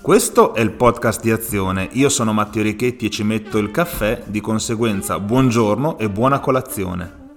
Questo è il podcast di Azione, io sono Matteo Richetti e ci metto il caffè, di conseguenza buongiorno e buona colazione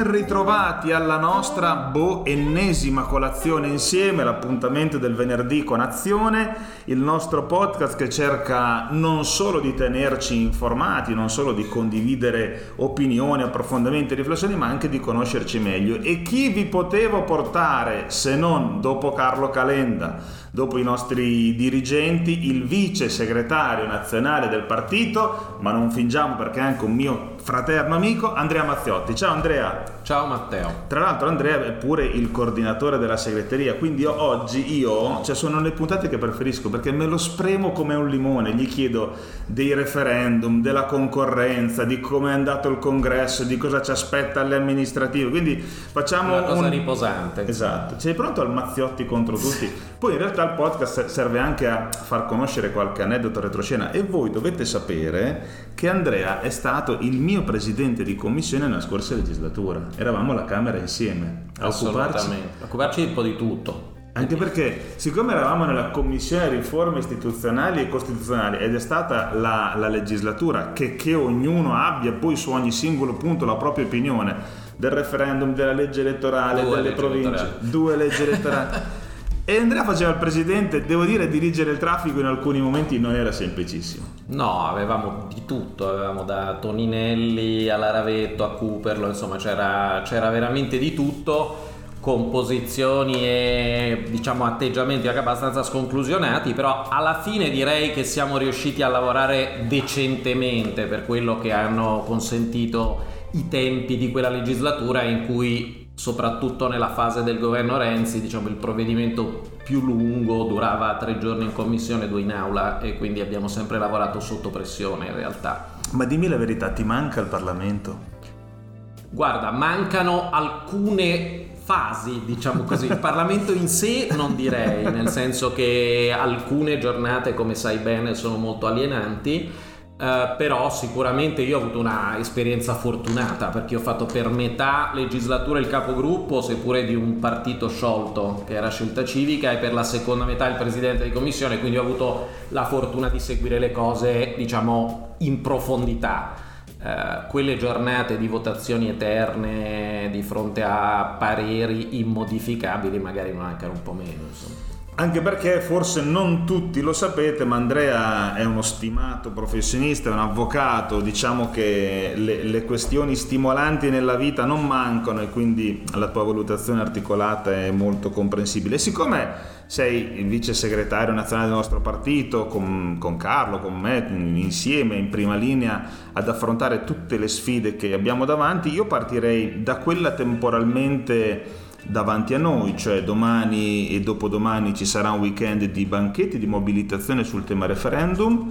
ben ritrovati alla nostra boh, ennesima colazione insieme, l'appuntamento del venerdì con Azione, il nostro podcast che cerca non solo di tenerci informati, non solo di condividere opinioni, approfondimenti e riflessioni, ma anche di conoscerci meglio. E chi vi potevo portare se non dopo Carlo Calenda? dopo i nostri dirigenti, il vice segretario nazionale del partito, ma non fingiamo perché è anche un mio fraterno amico, Andrea Mazziotti. Ciao Andrea. Ciao Matteo. Tra l'altro Andrea è pure il coordinatore della segreteria, quindi io, oggi io, cioè sono le puntate che preferisco perché me lo spremo come un limone, gli chiedo dei referendum, della concorrenza, di come è andato il congresso, di cosa ci aspetta alle amministrative, quindi facciamo... Una cosa un... riposante. Esatto, sei pronto al Mazziotti contro tutti? Poi in realtà il podcast serve anche a far conoscere qualche aneddoto retroscena e voi dovete sapere che Andrea è stato il mio presidente di commissione nella scorsa legislatura. Eravamo alla Camera insieme a occuparci, a occuparci un po' di tutto. Anche perché, siccome eravamo nella commissione riforme istituzionali e costituzionali ed è stata la, la legislatura che, che, ognuno abbia poi su ogni singolo punto la propria opinione del referendum, della legge elettorale, due delle province, elettorali. due leggi elettorali. E Andrea faceva il presidente, devo dire, dirigere il traffico in alcuni momenti non era semplicissimo. No, avevamo di tutto, avevamo da Toninelli alla Ravetto a Cooperlo, insomma c'era, c'era veramente di tutto con posizioni e diciamo atteggiamenti anche abbastanza sconclusionati, però alla fine direi che siamo riusciti a lavorare decentemente per quello che hanno consentito i tempi di quella legislatura in cui soprattutto nella fase del governo Renzi, diciamo il provvedimento più lungo durava tre giorni in commissione, due in aula e quindi abbiamo sempre lavorato sotto pressione in realtà. Ma dimmi la verità, ti manca il Parlamento? Guarda, mancano alcune fasi, diciamo così. Il Parlamento in sé non direi, nel senso che alcune giornate, come sai bene, sono molto alienanti Uh, però sicuramente io ho avuto una esperienza fortunata perché ho fatto per metà legislatura il capogruppo, seppure di un partito sciolto che era Scelta Civica, e per la seconda metà il presidente di commissione, quindi ho avuto la fortuna di seguire le cose, diciamo, in profondità. Uh, quelle giornate di votazioni eterne di fronte a pareri immodificabili magari mancano un po' meno. Insomma. Anche perché forse non tutti lo sapete, ma Andrea è uno stimato professionista, è un avvocato, diciamo che le, le, questioni stimolanti nella vita non mancano e quindi la tua valutazione articolata è molto comprensibile. Siccome sei il vice segretario nazionale del nostro partito, con, con Carlo, con me, insieme in prima linea ad affrontare tutte le sfide che abbiamo davanti, io partirei da quella temporalmente davanti a noi, cioè domani e dopodomani ci sarà un weekend di banchetti, di mobilitazione sul tema referendum.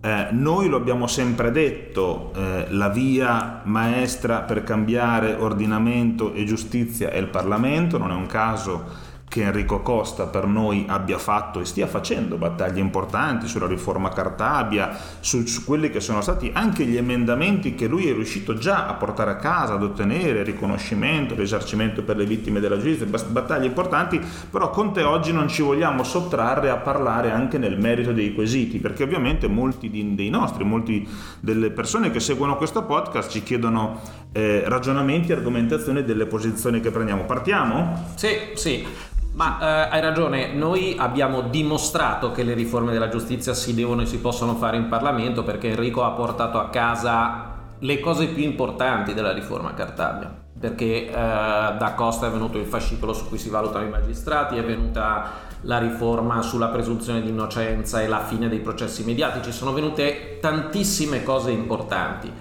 Eh, noi lo abbiamo sempre detto, eh, la via maestra per cambiare ordinamento e giustizia è il Parlamento, non è un caso che Enrico Costa per noi abbia fatto e stia facendo battaglie importanti sulla riforma Cartabia, su, su, quelli che sono stati anche gli emendamenti che lui è riuscito già a portare a casa, ad ottenere, riconoscimento, risarcimento per le vittime della giustizia, battaglie importanti, però con te oggi non ci vogliamo sottrarre a parlare anche nel merito dei quesiti, perché ovviamente molti dei nostri, molti delle persone che seguono questo podcast ci chiedono eh, ragionamenti, argomentazioni delle posizioni che prendiamo. Partiamo? Sì, sì. Ma eh, hai ragione, noi abbiamo dimostrato che le riforme della giustizia si devono e si possono fare in Parlamento perché Enrico ha portato a casa le cose più importanti della riforma Cartabia. Perché eh, da Costa è venuto il fascicolo su cui si valutano i magistrati, è venuta la riforma sulla presunzione di innocenza e la fine dei processi mediatici, sono venute tantissime cose importanti.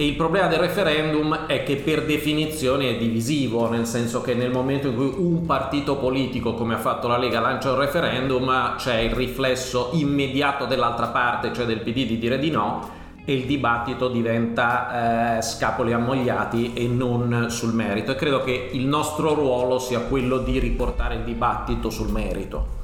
E il problema del referendum è che per definizione è divisivo, nel senso che nel momento in cui un partito politico, come ha fatto la Lega, lancia un referendum, c'è il riflesso immediato dell'altra parte, cioè del PD, di dire di no, e il dibattito diventa eh, scapoli ammogliati e non sul merito. E credo che il nostro ruolo sia quello di riportare il dibattito sul merito.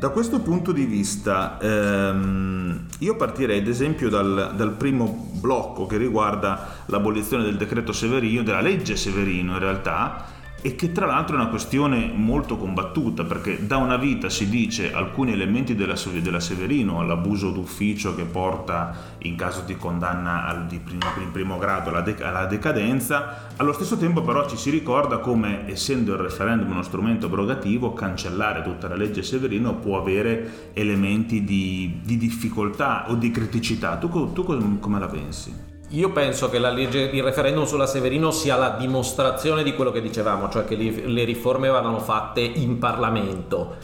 Da questo punto di vista, ehm, io partirei ad esempio dal, dal, primo blocco che riguarda l'abolizione del decreto Severino, della legge Severino in realtà, e che tra l'altro è una questione molto combattuta perché da una vita si dice alcuni elementi della, della Severino, l'abuso d'ufficio che porta in caso di condanna al, di primo, in primo grado alla, de, alla, decadenza, allo stesso tempo però ci si ricorda come essendo il referendum uno strumento abrogativo cancellare tutta la legge Severino può avere elementi di, di difficoltà o di criticità. Tu, tu come la pensi? Io penso che legge, il referendum sulla Severino sia la dimostrazione di quello che dicevamo, cioè che le riforme vadano fatte in Parlamento.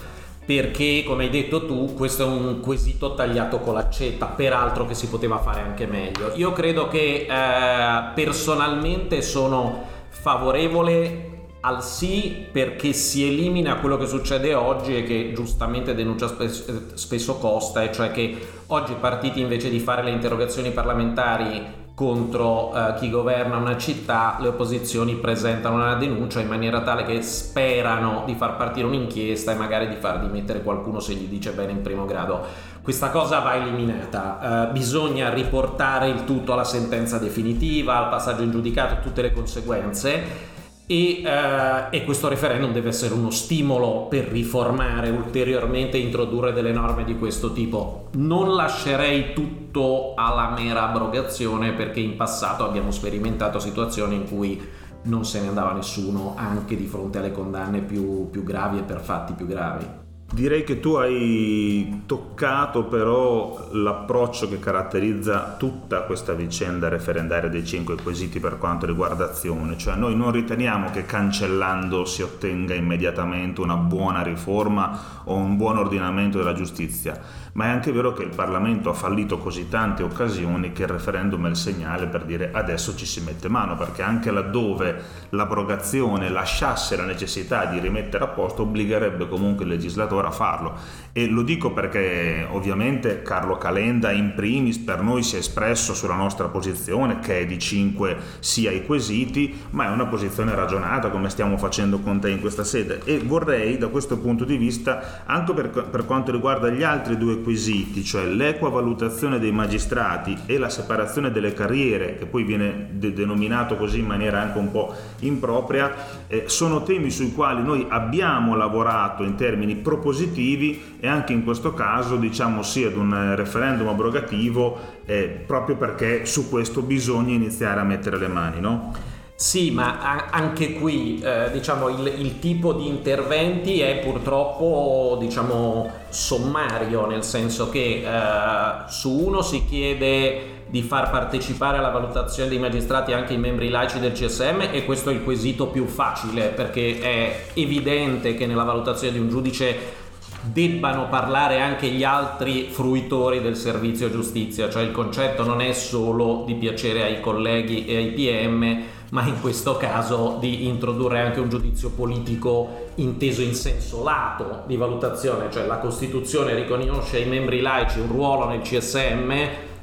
Perché, come hai detto tu, questo è un quesito tagliato con l'accetta, peraltro che si poteva fare anche meglio. Io credo che eh, personalmente sono favorevole al sì perché si elimina quello che succede oggi e che giustamente denuncia spesso, spesso Costa, e cioè che oggi i partiti invece di fare le interrogazioni parlamentari contro uh, chi governa una città, le opposizioni presentano una denuncia in maniera tale che sperano di far partire un'inchiesta e magari di far dimettere qualcuno se gli dice bene in primo grado. Questa cosa va eliminata, uh, bisogna riportare il tutto alla sentenza definitiva, al passaggio in giudicato, tutte le conseguenze e, uh, e, questo referendum deve essere uno stimolo per riformare ulteriormente e introdurre delle norme di questo tipo. Non lascerei tutto alla mera abrogazione perché in passato abbiamo sperimentato situazioni in cui non se ne andava nessuno anche di fronte alle condanne più, più gravi e per fatti più gravi. Direi che tu hai toccato però l'approccio che caratterizza tutta questa vicenda referendaria dei cinque quesiti per quanto riguarda azione, cioè noi non riteniamo che cancellando si ottenga immediatamente una buona riforma o un buon ordinamento della giustizia, ma è anche vero che il Parlamento ha fallito così tante occasioni che il referendum è il segnale per dire adesso ci si mette mano, perché anche laddove l'abrogazione lasciasse la necessità di rimettere a posto obbligherebbe comunque il legislatore legislatore a farlo. E lo dico perché ovviamente Carlo Calenda in primis per noi si è espresso sulla nostra posizione che è di 5 sia i quesiti, ma è una posizione ragionata come stiamo facendo con te in questa sede e vorrei da questo punto di vista anche per, per quanto riguarda gli altri due quesiti, cioè l'equa valutazione dei magistrati e la separazione delle carriere, che poi viene de- denominato così in maniera anche un po' impropria, eh, sono temi sui quali noi abbiamo lavorato in termini propositivi positivi e anche in questo caso diciamo sì ad un referendum abrogativo eh, proprio perché su questo bisogna iniziare a mettere le mani, no? Sì, ma anche qui eh, diciamo, il, il, tipo di interventi è purtroppo diciamo, sommario, nel senso che eh, su uno si chiede di far partecipare alla valutazione dei magistrati anche i membri laici del CSM e questo è il quesito più facile perché è evidente che nella valutazione di un giudice debbano parlare anche gli altri fruitori del servizio giustizia, cioè il concetto non è solo di piacere ai colleghi e ai PM, ma in questo caso di introdurre anche un giudizio politico inteso in senso lato di valutazione, cioè la Costituzione riconosce ai membri laici un ruolo nel CSM,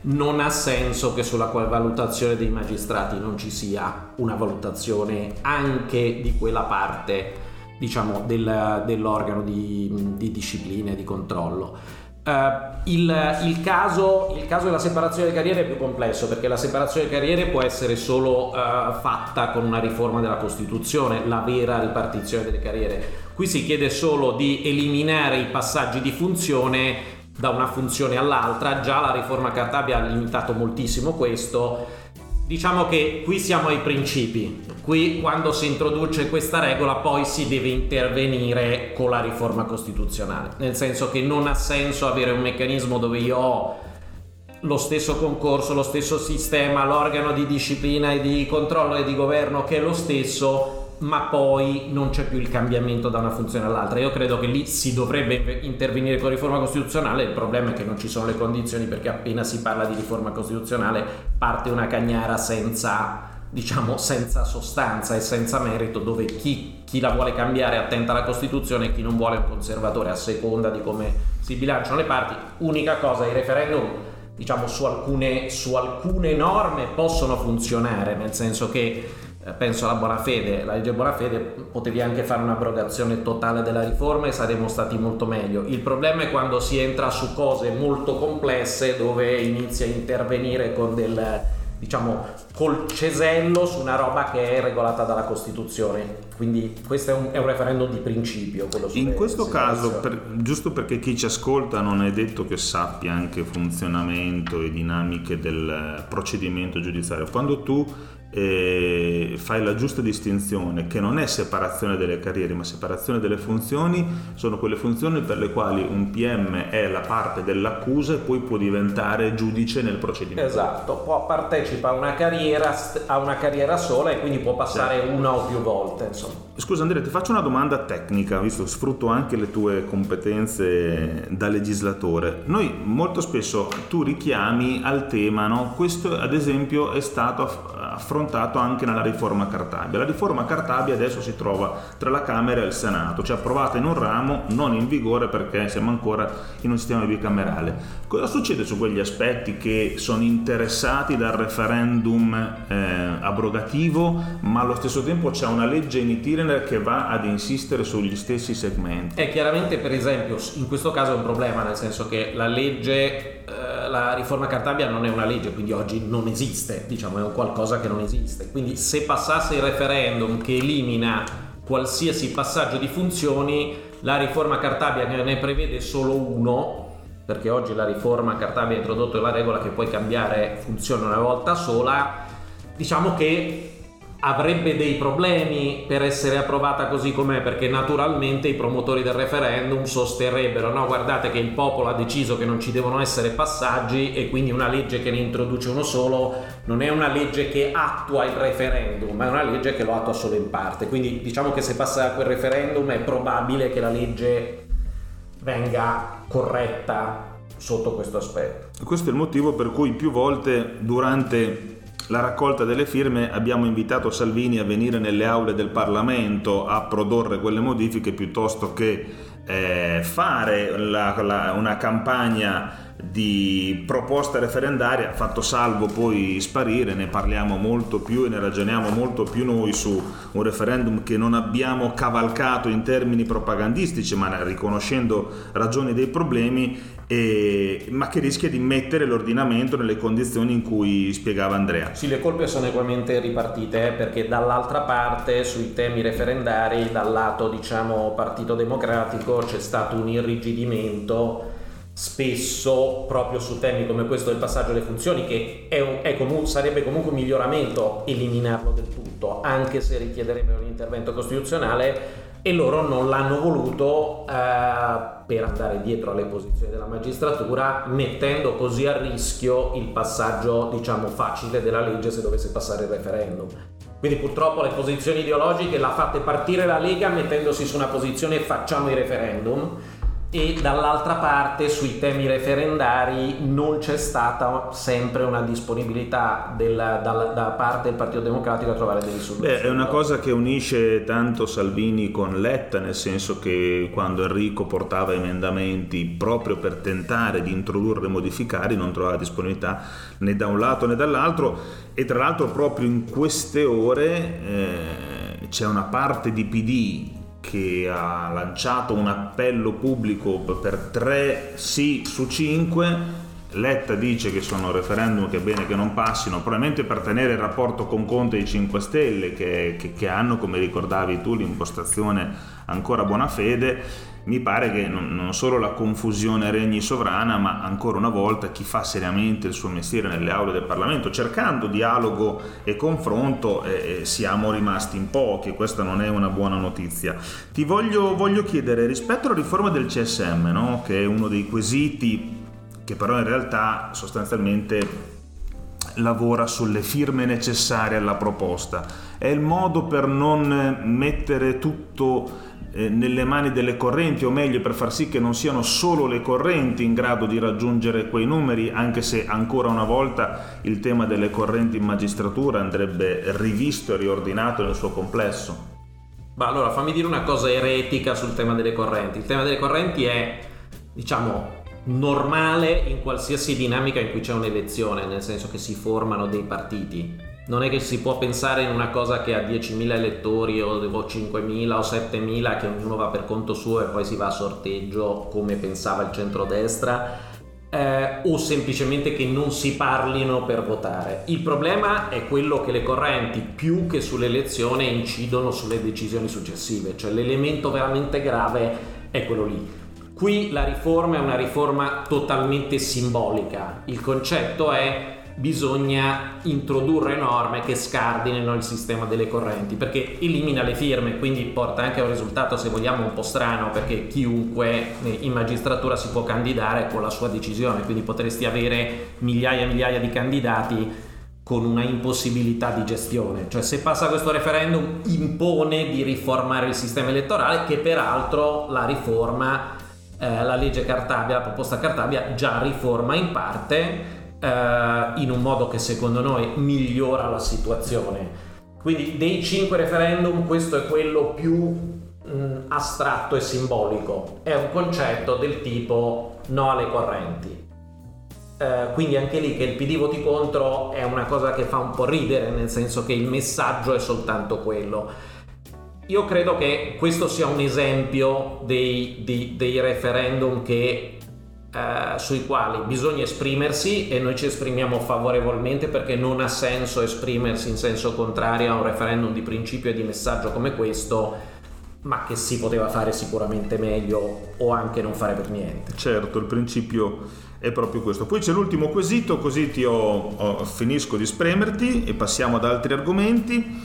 non ha senso che sulla valutazione dei magistrati non ci sia una valutazione anche di quella parte diciamo, del, dell'organo di, di disciplina e di controllo. Uh, il, il, caso, il, caso, della separazione delle carriere è più complesso perché la separazione delle carriere può essere solo uh, fatta con una riforma della Costituzione, la vera ripartizione delle carriere. Qui si chiede solo di eliminare i passaggi di funzione da una funzione all'altra, già la riforma Cartabia ha limitato moltissimo questo. Diciamo che qui siamo ai principi, qui quando si introduce questa regola poi si deve intervenire con la riforma costituzionale, nel senso che non ha senso avere un meccanismo dove io ho lo stesso concorso, lo stesso sistema, l'organo di disciplina e di controllo e di governo che è lo stesso, ma poi non c'è più il cambiamento da una funzione all'altra. Io credo che lì si dovrebbe intervenire con riforma costituzionale, il problema è che non ci sono le condizioni perché appena si parla di riforma costituzionale parte una cagnara senza diciamo senza sostanza e senza merito dove chi, chi, la vuole cambiare attenta alla Costituzione e chi non vuole è un conservatore a seconda di come si bilanciano le parti. Unica cosa, i referendum diciamo su alcune, su alcune norme possono funzionare, nel senso che penso alla buona fede, la legge buona fede potevi anche fare un'abrogazione totale della riforma e saremmo stati molto meglio. Il problema è quando si entra su cose molto complesse dove inizia a intervenire con del diciamo col cesello su una roba che è regolata dalla Costituzione. Quindi questo è un, è un referendum di principio. In questo caso, per, giusto perché chi ci ascolta non è detto che sappia anche funzionamento e dinamiche del procedimento giudiziario, quando tu e fai la giusta distinzione che non è separazione delle carriere ma separazione delle funzioni sono quelle funzioni per le quali un PM è la parte dell'accusa e poi può diventare giudice nel procedimento esatto può partecipa a una carriera, a una carriera sola e quindi può passare certo. una o più volte insomma. scusa Andrea ti faccio una domanda tecnica visto sfrutto anche le tue competenze da legislatore noi molto spesso tu richiami al tema no? questo ad esempio è stato affrontato anche nella riforma Cartabia. La riforma Cartabia adesso si trova tra la Camera e il Senato, cioè approvata in un ramo, non in vigore perché siamo ancora in un sistema bicamerale. Cosa succede su quegli aspetti che sono interessati dal referendum eh, abrogativo, ma allo stesso tempo c'è una legge in itinere che va ad insistere sugli stessi segmenti? E chiaramente, per esempio, in questo caso è un problema, nel senso che la legge, eh, la riforma Cartabia non è una legge, quindi oggi non esiste, diciamo, è un qualcosa che non esiste. Quindi se passasse il referendum che elimina qualsiasi passaggio di funzioni, la riforma Cartabia ne prevede solo uno, perché oggi la riforma Cartabia ha introdotto la regola che puoi cambiare funzione una volta sola, diciamo che avrebbe dei problemi per essere approvata così com'è, perché naturalmente i promotori del referendum sosterrebbero no, guardate che il popolo ha deciso che non ci devono essere passaggi e quindi una legge che ne introduce uno solo non è una legge che attua il referendum, ma è una legge che lo attua solo in parte. Quindi diciamo che se passa quel referendum è probabile che la legge venga corretta sotto questo aspetto. Questo è il motivo per cui più volte durante la raccolta delle firme abbiamo invitato Salvini a venire nelle aule del Parlamento a produrre quelle modifiche piuttosto che eh, fare la, la, una campagna di proposta referendaria, fatto salvo poi sparire, ne parliamo molto più e ne ragioniamo molto più noi su un referendum che non abbiamo cavalcato in termini propagandistici, ma riconoscendo ragioni dei problemi, e, ma che rischia di mettere l'ordinamento nelle condizioni in cui spiegava Andrea. Sì, le colpe sono equamente ripartite, eh, perché dall'altra parte sui temi referendari, dal lato diciamo Partito Democratico, c'è stato un irrigidimento spesso proprio su temi come questo del passaggio alle funzioni che è un, è comu- sarebbe comunque un miglioramento eliminarlo del tutto anche se richiederebbe un intervento costituzionale e loro non l'hanno voluto eh, per andare dietro alle posizioni della magistratura mettendo così a rischio il passaggio diciamo facile della legge se dovesse passare il referendum. Quindi purtroppo le posizioni ideologiche la fate partire la Lega mettendosi su una posizione facciamo i referendum e dall'altra parte sui temi referendari non c'è stata sempre una disponibilità della, da, da, parte del Partito Democratico a trovare delle soluzioni. Beh, è una cosa che unisce tanto Salvini con Letta, nel senso che quando Enrico portava emendamenti proprio per tentare di introdurre e modificare non trovava disponibilità né da un lato né dall'altro e tra l'altro proprio in queste ore eh, c'è una parte di PD che ha lanciato un appello pubblico per tre sì su cinque. Letta dice che sono referendum che è bene che non passino, probabilmente per tenere il rapporto con Conte e i 5 Stelle, che, che, che hanno, come ricordavi tu, l'impostazione ancora buona fede mi pare che non, solo la confusione regni sovrana, ma ancora una volta chi fa seriamente il suo mestiere nelle aule del Parlamento, cercando dialogo e confronto, eh, siamo rimasti in pochi e questa non è una buona notizia. Ti voglio, voglio chiedere, rispetto alla riforma del CSM, no? che è uno dei quesiti che però in realtà sostanzialmente lavora sulle firme necessarie alla proposta, è il modo per non mettere tutto nelle mani delle correnti, o meglio per far sì che non siano solo le correnti in grado di raggiungere quei numeri, anche se ancora una volta il tema delle correnti in magistratura andrebbe rivisto e riordinato nel suo complesso. Ma allora fammi dire una cosa eretica sul tema delle correnti. Il tema delle correnti è, diciamo, normale in qualsiasi dinamica in cui c'è un'elezione, nel senso che si formano dei partiti non è che si può pensare in una cosa che ha 10.000 elettori o 5.000 o 7.000 che ognuno va per conto suo e poi si va a sorteggio come pensava il centrodestra eh, o semplicemente che non si parlino per votare. Il problema è quello che le correnti più che sull'elezione incidono sulle decisioni successive, cioè l'elemento veramente grave è quello lì. Qui la riforma è una riforma totalmente simbolica, il concetto è bisogna introdurre norme che scardinino il sistema delle correnti perché elimina le firme quindi porta anche a un risultato se vogliamo un po' strano perché chiunque in magistratura si può candidare con la sua decisione quindi potresti avere migliaia e migliaia di candidati con una impossibilità di gestione. Cioè se passa questo referendum impone di riformare il sistema elettorale che peraltro la riforma eh, la legge Cartabia, la proposta Cartabia già riforma in parte eh, in un modo che secondo noi migliora la situazione. Quindi dei cinque referendum questo è quello più mh, astratto e simbolico, è un concetto del tipo no alle correnti. Uh, quindi anche lì che il PD voti contro è una cosa che fa un po' ridere, nel senso che il messaggio è soltanto quello. Io credo che questo sia un esempio dei, dei, dei referendum che eh, sui quali bisogna esprimersi e noi ci esprimiamo favorevolmente perché non ha senso esprimersi in senso contrario a un referendum di principio e di messaggio come questo ma che si poteva fare sicuramente meglio o anche non fare per niente. Certo, il principio è proprio questo. Poi c'è l'ultimo quesito, così ti ho, ho, finisco di spremerti e passiamo ad altri argomenti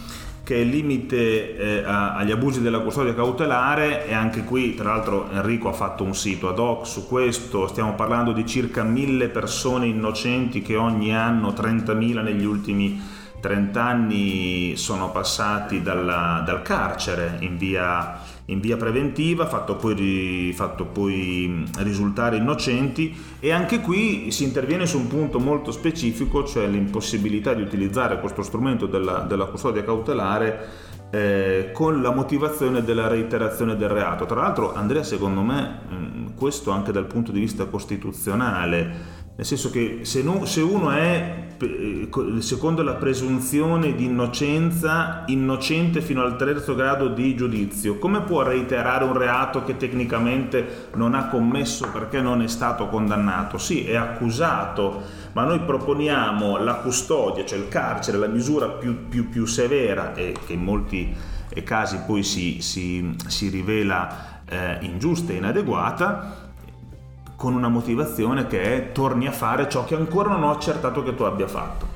che è il limite eh, agli abusi della custodia cautelare e anche qui tra l'altro Enrico ha fatto un sito ad hoc su questo, stiamo parlando di circa mille persone innocenti che ogni anno, 30.000 negli ultimi 30 anni sono passati dalla, dal carcere in via in via preventiva, fatto poi, fatto poi risultare innocenti e anche qui si interviene su un punto molto specifico, cioè l'impossibilità di utilizzare questo strumento della, della custodia cautelare eh, con la motivazione della reiterazione del reato. Tra l'altro Andrea secondo me questo anche dal punto di vista costituzionale nel senso che se, no, se, uno è, eh, secondo la presunzione di innocenza, innocente fino al terzo grado di giudizio, come può reiterare un reato che tecnicamente non ha commesso perché non è stato condannato? Sì, è accusato, ma noi proponiamo la custodia, cioè il carcere, la misura più, più, più severa e che in molti casi poi si, si, si rivela eh, ingiusta e inadeguata con una motivazione che è torni a fare ciò che ancora non ho accertato che tu abbia fatto.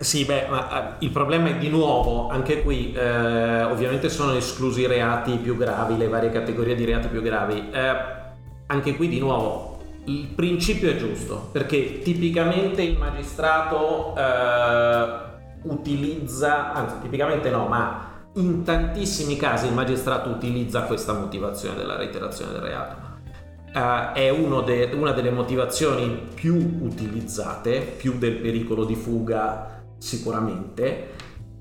Sì, beh, ma eh, il problema è di nuovo, anche qui eh, ovviamente sono esclusi i reati più gravi, le varie categorie di reati più gravi. Eh, anche qui di nuovo il principio è giusto, perché tipicamente il magistrato eh, utilizza, anzi tipicamente no, ma in tantissimi casi il magistrato utilizza questa motivazione della reiterazione del reato Uh, è de, una delle motivazioni più utilizzate, più del pericolo di fuga sicuramente,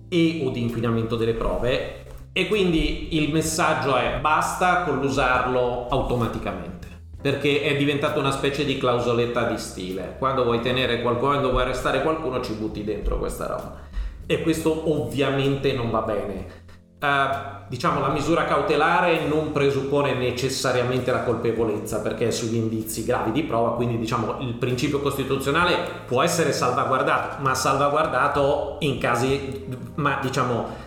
e o di inquinamento delle prove. E quindi il messaggio è basta con l'usarlo automaticamente. Perché è diventata una specie di clausoletta di stile. Quando vuoi tenere qualcuno, quando vuoi arrestare qualcuno, ci butti dentro questa roba. E questo ovviamente non va bene Uh, diciamo la misura cautelare non presuppone necessariamente la colpevolezza perché è sugli indizi gravi di prova, quindi diciamo il principio costituzionale può essere salvaguardato, ma salvaguardato in casi, ma diciamo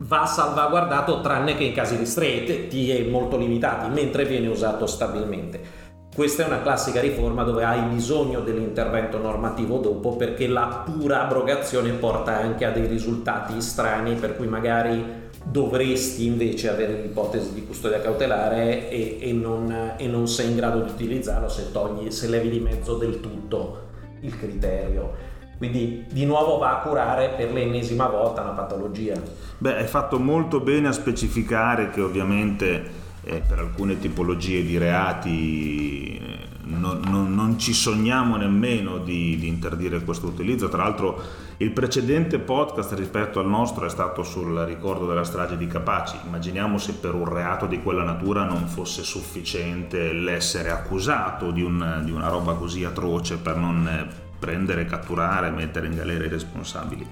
va salvaguardato tranne che in casi ristretti e molto limitati, mentre viene usato stabilmente. Questa è una classica riforma dove hai bisogno dell'intervento normativo dopo perché la pura abrogazione porta anche a dei risultati strani per cui magari dovresti invece avere l'ipotesi di custodia cautelare e, e, non, e, non, sei in grado di utilizzarlo se, togli, se levi di mezzo del tutto il criterio. Quindi di nuovo va a curare per l'ennesima volta una patologia. Beh, hai fatto molto bene a specificare che ovviamente eh, per alcune tipologie di reati eh, non, non, non, ci sogniamo nemmeno di, di interdire questo utilizzo. Tra l'altro il precedente podcast rispetto al nostro è stato sul ricordo della strage di Capaci. Immaginiamo se per un reato di quella natura non fosse sufficiente l'essere accusato di, un, di una roba così atroce per non prendere, catturare, mettere in galera i responsabili.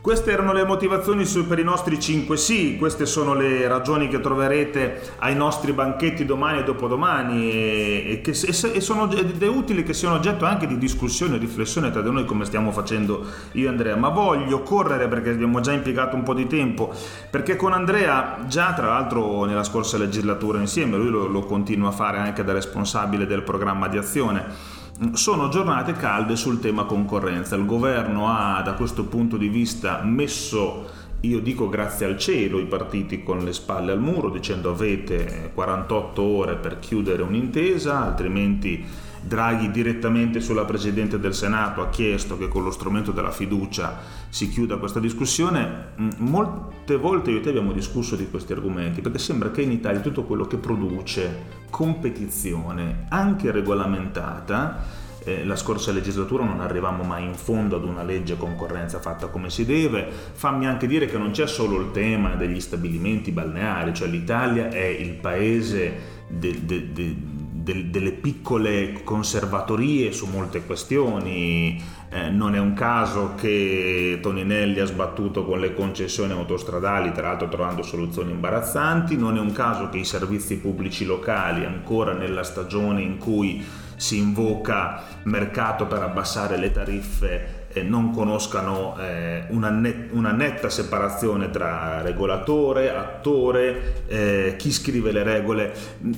Queste erano le motivazioni per i nostri 5 sì, queste sono le ragioni che troverete ai nostri banchetti domani e dopodomani e, e, che, e sono, ed è utile che siano oggetto anche di discussione e riflessione tra di noi come stiamo facendo io e Andrea, ma voglio correre perché abbiamo già impiegato un po' di tempo, perché con Andrea già tra l'altro nella scorsa legislatura insieme, lui lo, lo continua a fare anche da responsabile del programma di azione, sono giornate calde sul tema concorrenza. Il governo ha da questo punto di vista messo, io dico grazie al cielo, i partiti con le spalle al muro dicendo avete 48 ore per chiudere un'intesa, altrimenti Draghi direttamente sulla Presidente del Senato ha chiesto che con lo strumento della fiducia si chiuda questa discussione. Mm, molte volte io e te abbiamo discusso di questi argomenti perché sembra che in Italia tutto quello che produce competizione, anche regolamentata, eh, la scorsa legislatura non arrivavamo mai in fondo ad una legge concorrenza fatta come si deve. Fammi anche dire che non c'è solo il tema degli stabilimenti balneari, cioè l'Italia è il paese de, de, de, delle piccole conservatorie su molte questioni. Eh, non è un caso che Toninelli ha sbattuto con le concessioni autostradali, tra l'altro trovando soluzioni imbarazzanti. Non è un caso che i servizi pubblici locali, ancora nella stagione in cui si invoca mercato per abbassare le tariffe, non conoscano eh, una, net, una, netta separazione tra regolatore, attore, eh, chi scrive le regole.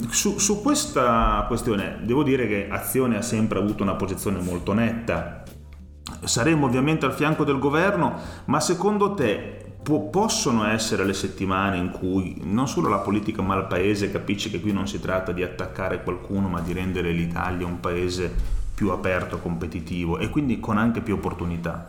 Su, su questa questione devo dire che Azione ha sempre avuto una posizione molto netta. Saremo ovviamente al fianco del governo, ma secondo te Po- possono essere le settimane in cui non solo la politica ma il paese capisce che qui non si tratta di attaccare qualcuno ma di rendere l'Italia un paese più aperto, competitivo e quindi con anche più opportunità.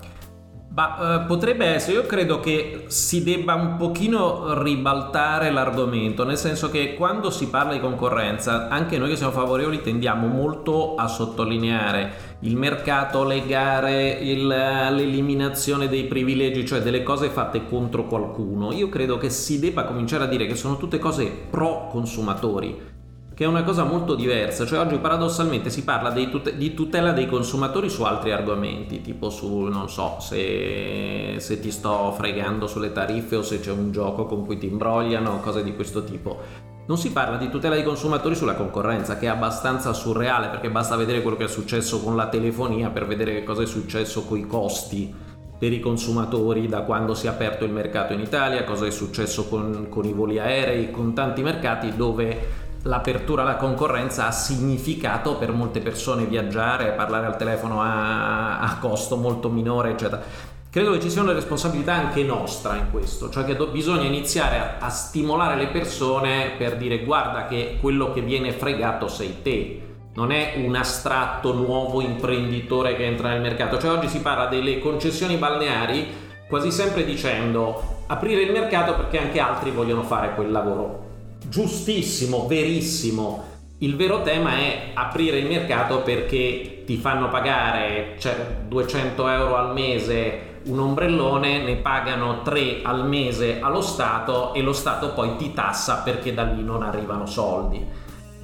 Ma eh, potrebbe essere, io credo che si debba un pochino ribaltare l'argomento, nel senso che quando si parla di concorrenza, anche noi che siamo favorevoli tendiamo molto a sottolineare il mercato, le gare, il, l'eliminazione dei privilegi, cioè delle cose fatte contro qualcuno. Io credo che si debba cominciare a dire che sono tutte cose pro consumatori che è una cosa molto diversa, cioè oggi paradossalmente si parla tut- di tutela dei consumatori su altri argomenti, tipo su, non so, se, se, ti sto fregando sulle tariffe o se c'è un gioco con cui ti imbrogliano, cose di questo tipo. Non si parla di tutela dei consumatori sulla concorrenza, che è abbastanza surreale, perché basta vedere quello che è successo con la telefonia per vedere che cosa è successo con i costi per i consumatori da quando si è aperto il mercato in Italia, cosa è successo con, con i voli aerei, con tanti mercati dove l'apertura alla concorrenza ha significato per molte persone viaggiare, parlare al telefono a, a costo molto minore, eccetera. Credo che ci sia una responsabilità anche nostra in questo, cioè che do, bisogna iniziare a, a stimolare le persone per dire guarda che quello che viene fregato sei te, non è un astratto nuovo imprenditore che entra nel mercato. Cioè oggi si parla delle concessioni balneari quasi sempre dicendo aprire il mercato perché anche altri vogliono fare quel lavoro giustissimo, verissimo. Il vero tema è aprire il mercato perché ti fanno pagare cioè, 200 euro al mese un ombrellone, ne pagano 3 al mese allo Stato e lo Stato poi ti tassa perché da lì non arrivano soldi.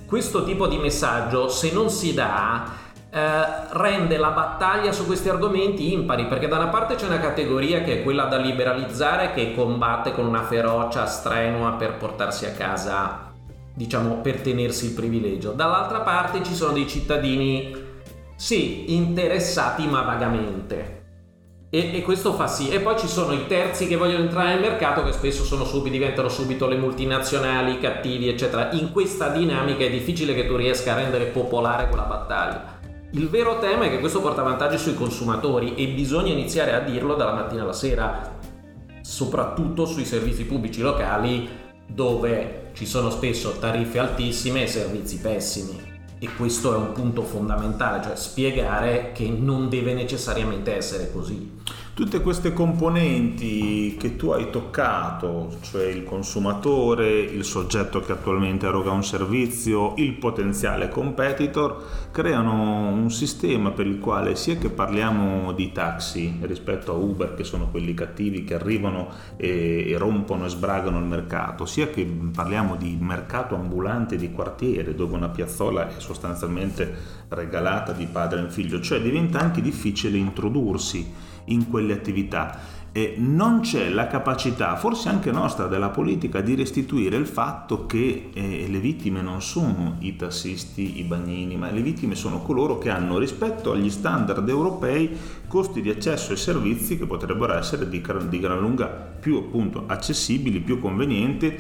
Questo tipo di messaggio, se non si dà, eh, rende la battaglia su questi argomenti impari perché da una parte c'è una categoria che è quella da liberalizzare che combatte con una ferocia strenua per portarsi a casa diciamo per tenersi il privilegio dall'altra parte ci sono dei cittadini sì interessati ma vagamente e, e, questo fa sì. E poi ci sono i terzi che vogliono entrare nel mercato, che spesso subito, diventano subito le multinazionali, cattivi, eccetera. In questa dinamica è difficile che tu riesca a rendere popolare quella battaglia. Il vero tema è che questo porta vantaggi sui consumatori e bisogna iniziare a dirlo dalla mattina alla sera, soprattutto sui servizi pubblici locali dove ci sono spesso tariffe altissime e servizi pessimi. E questo è un punto fondamentale, cioè spiegare che non deve necessariamente essere così. Tutte queste componenti che tu hai toccato, cioè il consumatore, il soggetto che attualmente eroga un servizio, il potenziale competitor, creano un sistema per il quale sia che parliamo di taxi rispetto a Uber, che sono quelli cattivi che arrivano e, rompono e sbragano il mercato, sia che parliamo di mercato ambulante di quartiere, dove una piazzola è sostanzialmente regalata di padre in figlio, cioè diventa anche difficile introdursi in quelle attività. E non c'è la capacità, forse anche nostra, della politica di restituire il fatto che eh, le vittime non sono i tassisti, i bagnini, ma le vittime sono coloro che hanno rispetto agli standard europei costi di accesso ai servizi che potrebbero essere di, di gran lunga più appunto accessibili, più convenienti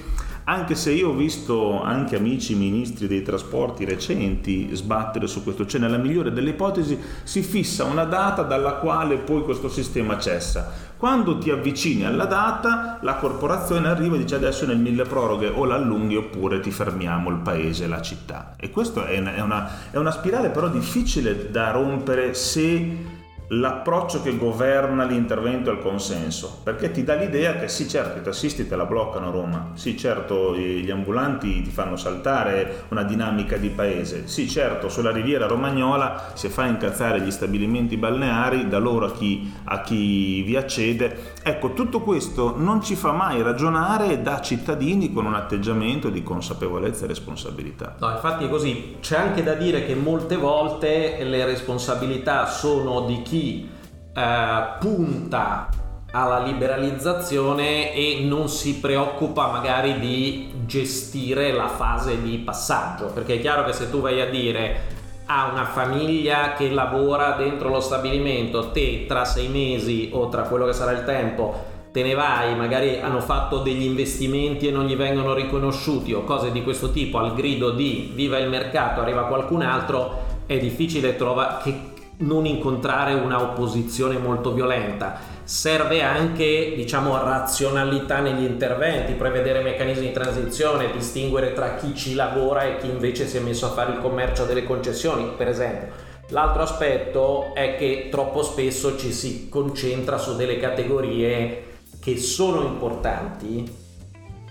anche se io ho visto anche amici ministri dei trasporti recenti sbattere su questo, cioè nella migliore delle ipotesi si fissa una data dalla quale poi questo sistema cessa. Quando ti avvicini alla data, la corporazione arriva e dice adesso nel mille proroghe o l'allunghi oppure ti fermiamo il paese, la città. E questa è una, è una, spirale però difficile da rompere se l'approccio che governa l'intervento e il consenso, perché ti dà l'idea che sì certo i tassisti te la bloccano a Roma, sì certo gli ambulanti ti fanno saltare una dinamica di paese, sì certo sulla riviera romagnola se fa incazzare gli stabilimenti balneari da loro a chi, a chi vi accede, ecco tutto questo non ci fa mai ragionare da cittadini con un atteggiamento di consapevolezza e responsabilità. No, infatti è così, c'è anche da dire che molte volte le responsabilità sono di chi chi eh, punta alla liberalizzazione e non si preoccupa magari di gestire la fase di passaggio, perché è chiaro che se tu vai a dire a una famiglia che lavora dentro lo stabilimento, te tra sei mesi o tra quello che sarà il tempo te ne vai, magari hanno fatto degli investimenti e non gli vengono riconosciuti o cose di questo tipo al grido di viva il mercato, arriva qualcun altro, è difficile trovare che non incontrare una opposizione molto violenta. Serve anche, diciamo, razionalità negli interventi, prevedere meccanismi di transizione, distinguere tra chi ci lavora e chi invece si è messo a fare il commercio delle concessioni, per esempio. L'altro aspetto è che troppo spesso ci si concentra su delle categorie che sono importanti,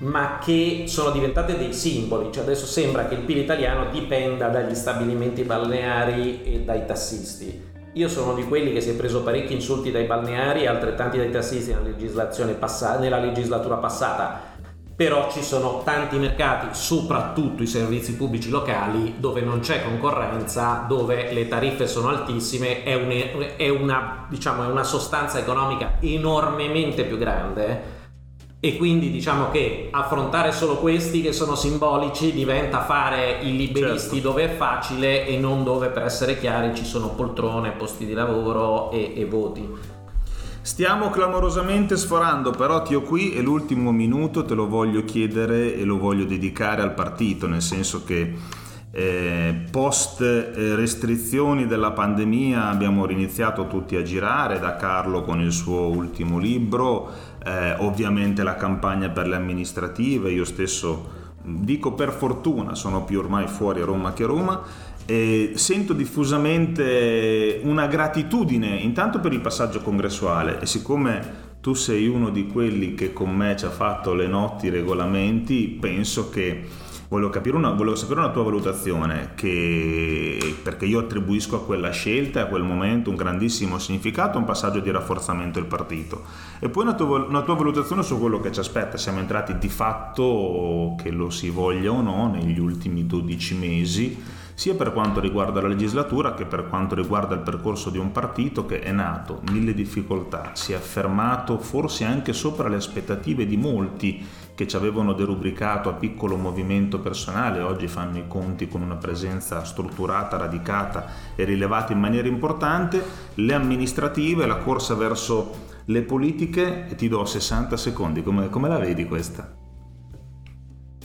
ma che sono diventate dei simboli, cioè adesso sembra che il PIL italiano dipenda dagli stabilimenti balneari e dai tassisti. Io sono di quelli che si è preso parecchi insulti dai balneari e altrettanti dai tassisti nella, pass- nella legislatura passata, però ci sono tanti mercati, soprattutto i servizi pubblici locali, dove non c'è concorrenza, dove le tariffe sono altissime, è, un, è, una, diciamo, è una sostanza economica enormemente più grande e quindi diciamo che affrontare solo questi che sono simbolici diventa fare i liberisti certo. dove è facile e non dove per essere chiari ci sono poltrone, posti di lavoro e, e voti. Stiamo clamorosamente sforando, però ti ho qui e l'ultimo minuto te lo voglio chiedere e lo voglio dedicare al partito, nel senso che eh, post eh, restrizioni della pandemia abbiamo riniziato tutti a girare, da Carlo con il suo ultimo libro, eh, ovviamente la campagna per le amministrative, io stesso dico per fortuna, sono più ormai fuori Roma che Roma, e sento diffusamente una gratitudine intanto per il passaggio congressuale e siccome tu sei uno di quelli che con me ci ha fatto le notti regolamenti, penso che Volevo, una, volevo, sapere una tua valutazione, che, perché io attribuisco a quella scelta, a quel momento, un grandissimo significato, un passaggio di rafforzamento del partito. E poi una tua, una tua valutazione su quello che ci aspetta. Siamo entrati di fatto, che lo si voglia o no, negli ultimi 12 mesi, sia per quanto riguarda la legislatura che per quanto riguarda il percorso di un partito che è nato, mille difficoltà, si è affermato forse anche sopra le aspettative di molti che ci avevano derubricato a piccolo movimento personale, oggi fanno i conti con una presenza strutturata, radicata e rilevata in maniera importante, le amministrative, la corsa verso le politiche, ti do 60 secondi, come, come la vedi questa?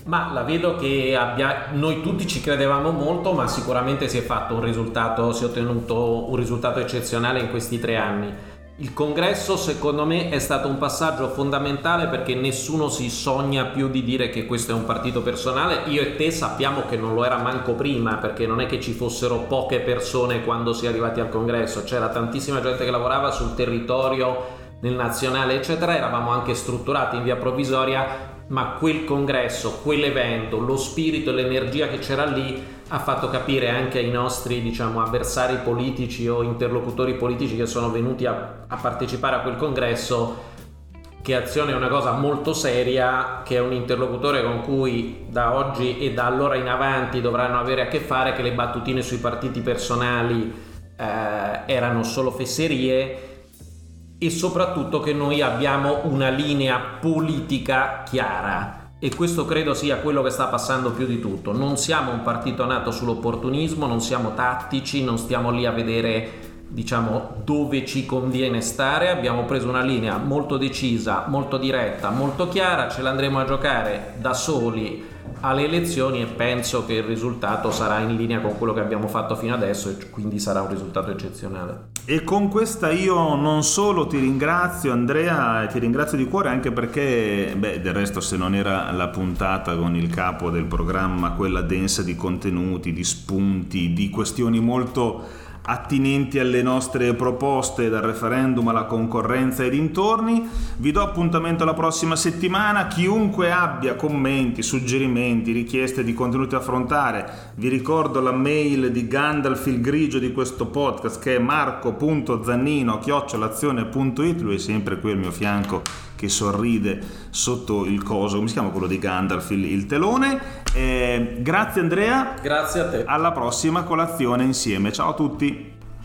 Ma la vedo che abbia, noi tutti ci credevamo molto, ma sicuramente si è fatto un risultato, si è ottenuto un risultato eccezionale in questi tre anni. Il congresso secondo me è stato un passaggio fondamentale perché nessuno si sogna più di dire che questo è un partito personale. Io e te sappiamo che non lo era manco prima perché non è che ci fossero poche persone quando si è arrivati al congresso, c'era tantissima gente che lavorava sul territorio nel nazionale, eccetera, eravamo anche strutturati in via provvisoria, ma quel congresso, quell'evento, lo spirito e l'energia che c'era lì ha fatto capire anche ai nostri diciamo, avversari politici o interlocutori politici che sono venuti a, a partecipare a quel congresso che Azione è una cosa molto seria, che è un interlocutore con cui da oggi e da allora in avanti dovranno avere a che fare, che le battutine sui partiti personali eh, erano solo fesserie e soprattutto che noi abbiamo una linea politica chiara e questo credo sia quello che sta passando più di tutto. Non siamo un partito nato sull'opportunismo, non siamo tattici, non stiamo lì a vedere diciamo dove ci conviene stare, abbiamo preso una linea molto decisa, molto diretta, molto chiara, ce l'andremo a giocare da soli alle elezioni e penso che il risultato sarà in linea con quello che abbiamo fatto fino adesso e quindi sarà un risultato eccezionale. E con questa io non solo ti ringrazio Andrea, ti ringrazio di cuore anche perché, beh, del resto se non era la puntata con il capo del programma, quella densa di contenuti, di spunti, di questioni molto attinenti alle nostre proposte dal referendum alla concorrenza e dintorni. Vi do appuntamento la prossima settimana. Chiunque abbia commenti, suggerimenti, richieste di contenuti da affrontare, vi ricordo la mail di Gandalf il grigio di questo podcast che è marco.zannino-azione.it. Lui è sempre qui al mio fianco che sorride sotto il coso, come si chiama quello di Gandalf, il, il telone. Eh, grazie Andrea. Grazie a te. Alla prossima colazione insieme. Ciao a tutti.